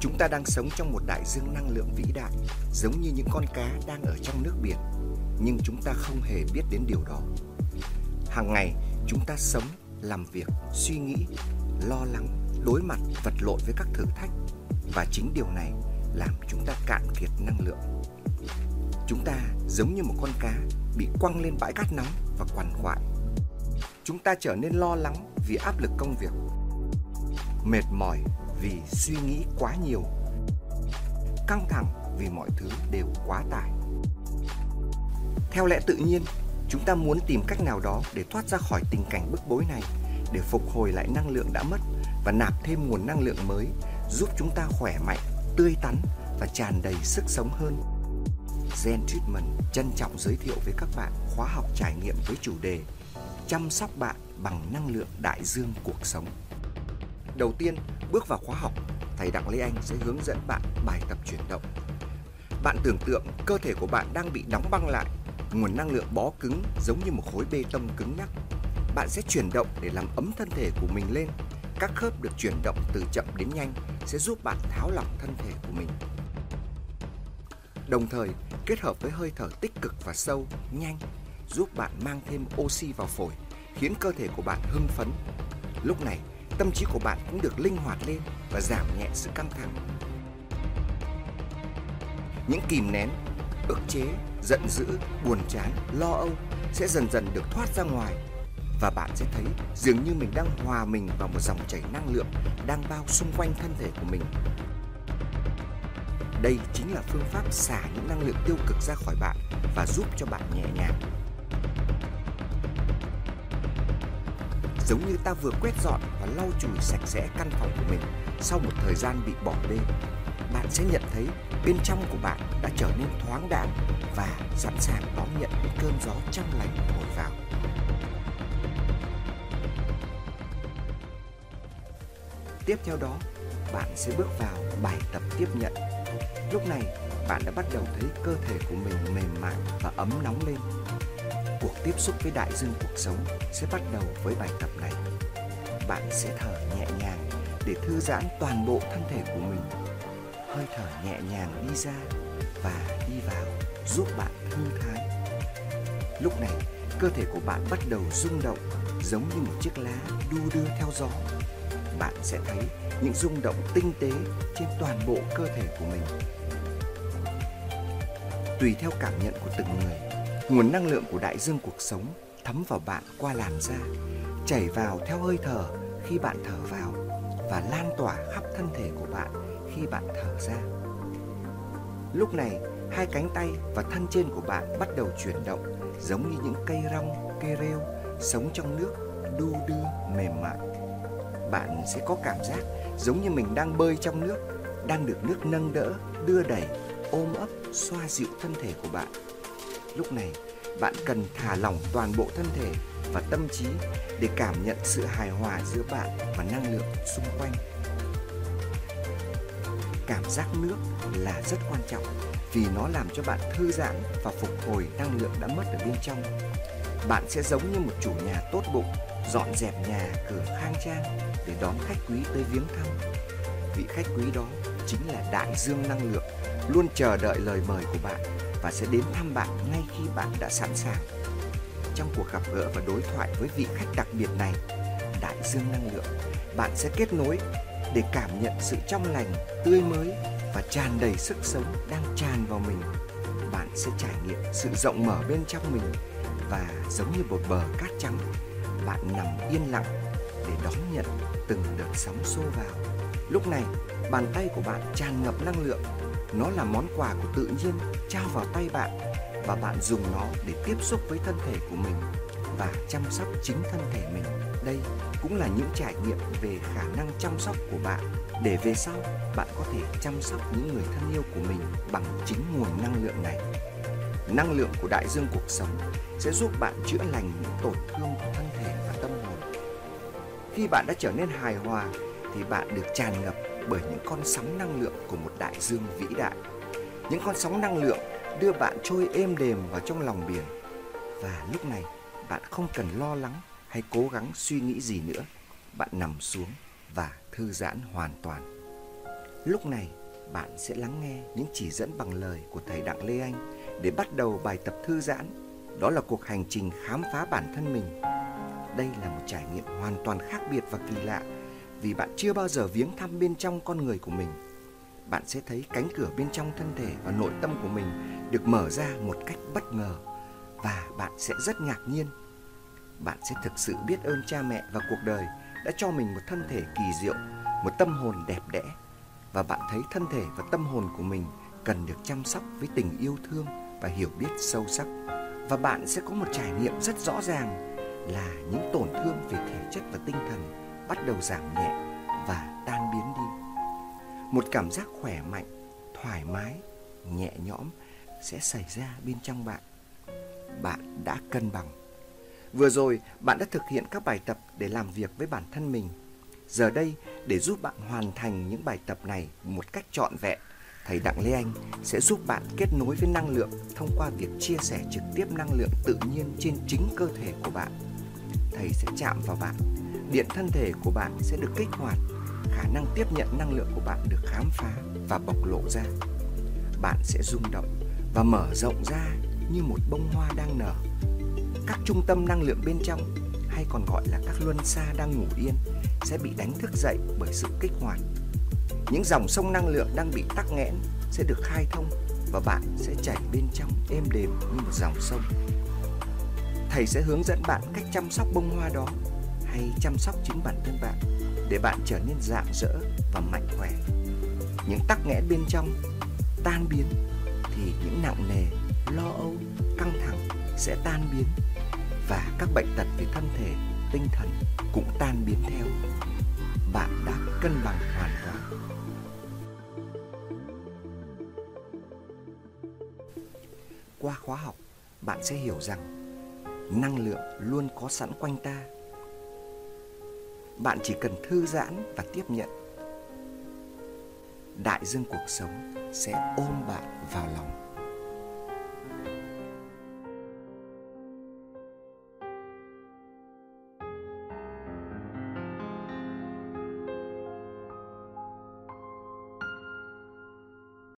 Chúng ta đang sống trong một đại dương năng lượng vĩ đại, giống như những con cá đang ở trong nước biển, nhưng chúng ta không hề biết đến điều đó. Hàng ngày, chúng ta sống, làm việc, suy nghĩ, lo lắng, đối mặt, vật lộn với các thử thách và chính điều này làm chúng ta cạn kiệt năng lượng. Chúng ta giống như một con cá bị quăng lên bãi cát nóng và quằn quại. Chúng ta trở nên lo lắng vì áp lực công việc, mệt mỏi vì suy nghĩ quá nhiều, căng thẳng vì mọi thứ đều quá tải. Theo lẽ tự nhiên, chúng ta muốn tìm cách nào đó để thoát ra khỏi tình cảnh bức bối này, để phục hồi lại năng lượng đã mất và nạp thêm nguồn năng lượng mới, giúp chúng ta khỏe mạnh, tươi tắn và tràn đầy sức sống hơn. Zen Treatment trân trọng giới thiệu với các bạn khóa học trải nghiệm với chủ đề Chăm sóc bạn bằng năng lượng đại dương cuộc sống. Đầu tiên, bước vào khóa học, thầy Đặng Lê Anh sẽ hướng dẫn bạn bài tập chuyển động. Bạn tưởng tượng cơ thể của bạn đang bị đóng băng lại, nguồn năng lượng bó cứng giống như một khối bê tông cứng nhắc. Bạn sẽ chuyển động để làm ấm thân thể của mình lên. Các khớp được chuyển động từ chậm đến nhanh sẽ giúp bạn tháo lỏng thân thể của mình. Đồng thời, kết hợp với hơi thở tích cực và sâu, nhanh, giúp bạn mang thêm oxy vào phổi, khiến cơ thể của bạn hưng phấn. Lúc này, tâm trí của bạn cũng được linh hoạt lên và giảm nhẹ sự căng thẳng. Những kìm nén, ức chế, giận dữ, buồn chán, lo âu sẽ dần dần được thoát ra ngoài và bạn sẽ thấy dường như mình đang hòa mình vào một dòng chảy năng lượng đang bao xung quanh thân thể của mình. Đây chính là phương pháp xả những năng lượng tiêu cực ra khỏi bạn và giúp cho bạn nhẹ nhàng. Giống như ta vừa quét dọn và lau chùi sạch sẽ căn phòng của mình sau một thời gian bị bỏ bê, bạn sẽ nhận thấy bên trong của bạn đã trở nên thoáng đãng và sẵn sàng đón nhận những cơn gió trong lành thổi vào. Tiếp theo đó, bạn sẽ bước vào bài tập tiếp nhận. Lúc này, bạn đã bắt đầu thấy cơ thể của mình mềm mại và ấm nóng lên. Cuộc tiếp xúc với đại dương cuộc sống sẽ bắt đầu với bài tập này. Bạn sẽ thở nhẹ nhàng để thư giãn toàn bộ thân thể của mình. Hơi thở nhẹ nhàng đi ra và đi vào giúp bạn thư thái. Lúc này, cơ thể của bạn bắt đầu rung động giống như một chiếc lá đu đưa theo gió. Bạn sẽ thấy những rung động tinh tế trên toàn bộ cơ thể của mình. Tùy theo cảm nhận của từng người, nguồn năng lượng của đại dương cuộc sống thấm vào bạn qua làn da, chảy vào theo hơi thở khi bạn thở vào và lan tỏa khắp thân thể của bạn khi bạn thở ra. Lúc này, hai cánh tay và thân trên của bạn bắt đầu chuyển động giống như những cây rong, cây rêu sống trong nước đu đưa mềm mại. Bạn sẽ có cảm giác giống như mình đang bơi trong nước, đang được nước nâng đỡ, đưa đẩy, ôm ấp, xoa dịu thân thể của bạn. Lúc này, bạn cần thả lỏng toàn bộ thân thể và tâm trí để cảm nhận sự hài hòa giữa bạn và năng lượng xung quanh. Cảm giác nước là rất quan trọng vì nó làm cho bạn thư giãn và phục hồi năng lượng đã mất ở bên trong. Bạn sẽ giống như một chủ nhà tốt bụng, dọn dẹp nhà cửa khang trang để đón khách quý tới viếng thăm. Vị khách quý đó chính là đại dương năng lượng, luôn chờ đợi lời mời của bạn và sẽ đến thăm bạn ngay khi bạn đã sẵn sàng. Trong cuộc gặp gỡ và đối thoại với vị khách đặc biệt này, đại dương năng lượng, bạn sẽ kết nối để cảm nhận sự trong lành, tươi mới và tràn đầy sức sống đang tràn vào mình. Bạn sẽ trải nghiệm sự rộng mở bên trong mình và giống như một bờ cát trắng, bạn nằm yên lặng để đón nhận từng đợt sóng xô vào. Lúc này, bàn tay của bạn tràn ngập năng lượng. Nó là món quà của tự nhiên trao vào tay bạn và bạn dùng nó để tiếp xúc với thân thể của mình và chăm sóc chính thân thể mình. Đây cũng là những trải nghiệm về khả năng chăm sóc của bạn để về sau, bạn có thể chăm sóc những người thân yêu của mình bằng chính nguồn năng lượng này. Năng lượng của đại dương cuộc sống sẽ giúp bạn chữa lành những tổn thương của thân thể và tâm hồn. Khi bạn đã trở nên hài hòa thì bạn được tràn ngập bởi những con sóng năng lượng của một đại dương vĩ đại. Những con sóng năng lượng đưa bạn trôi êm đềm vào trong lòng biển. Và lúc này, bạn không cần lo lắng hay cố gắng suy nghĩ gì nữa. Bạn nằm xuống và thư giãn hoàn toàn. Lúc này, bạn sẽ lắng nghe những chỉ dẫn bằng lời của thầy Đặng Lê Anh để bắt đầu bài tập thư giãn. Đó là cuộc hành trình khám phá bản thân mình. Đây là một trải nghiệm hoàn toàn khác biệt và kỳ lạ vì bạn chưa bao giờ viếng thăm bên trong con người của mình. Bạn sẽ thấy cánh cửa bên trong thân thể và nội tâm của mình được mở ra một cách bất ngờ và bạn sẽ rất ngạc nhiên. Bạn sẽ thực sự biết ơn cha mẹ và cuộc đời đã cho mình một thân thể kỳ diệu, một tâm hồn đẹp đẽ và bạn thấy thân thể và tâm hồn của mình cần được chăm sóc với tình yêu thương và hiểu biết sâu sắc. Và bạn sẽ có một trải nghiệm rất rõ ràng là những tổn thương về thể chất và tinh thần bắt đầu giảm nhẹ và tan biến đi. Một cảm giác khỏe mạnh, thoải mái, nhẹ nhõm sẽ xảy ra bên trong bạn. Bạn đã cân bằng. Vừa rồi, bạn đã thực hiện các bài tập để làm việc với bản thân mình. Giờ đây, để giúp bạn hoàn thành những bài tập này một cách trọn vẹn, thầy Đặng Lê Anh sẽ giúp bạn kết nối với năng lượng thông qua việc chia sẻ trực tiếp năng lượng tự nhiên trên chính cơ thể của bạn. Thầy sẽ chạm vào bạn, điện thân thể của bạn sẽ được kích hoạt, khả năng tiếp nhận năng lượng của bạn được khám phá và bộc lộ ra. Bạn sẽ rung động và mở rộng ra như một bông hoa đang nở. Các trung tâm năng lượng bên trong hay còn gọi là các luân xa đang ngủ yên sẽ bị đánh thức dậy bởi sự kích hoạt. Những dòng sông năng lượng đang bị tắc nghẽn sẽ được khai thông và bạn sẽ chảy bên trong êm đềm như một dòng sông. Thầy sẽ hướng dẫn bạn cách chăm sóc bông hoa đó hay chăm sóc chính bản thân bạn để bạn trở nên rạng rỡ và mạnh khỏe. Những tắc nghẽn bên trong tan biến thì những nặng nề, lo âu, căng thẳng sẽ tan biến và các bệnh tật về thân thể, tinh thần cũng tan biến theo. Bạn đã cân bằng hoàn toàn. Qua khóa học, bạn sẽ hiểu rằng năng lượng luôn có sẵn quanh ta. Bạn chỉ cần thư giãn và tiếp nhận. Đại dương cuộc sống sẽ ôm bạn.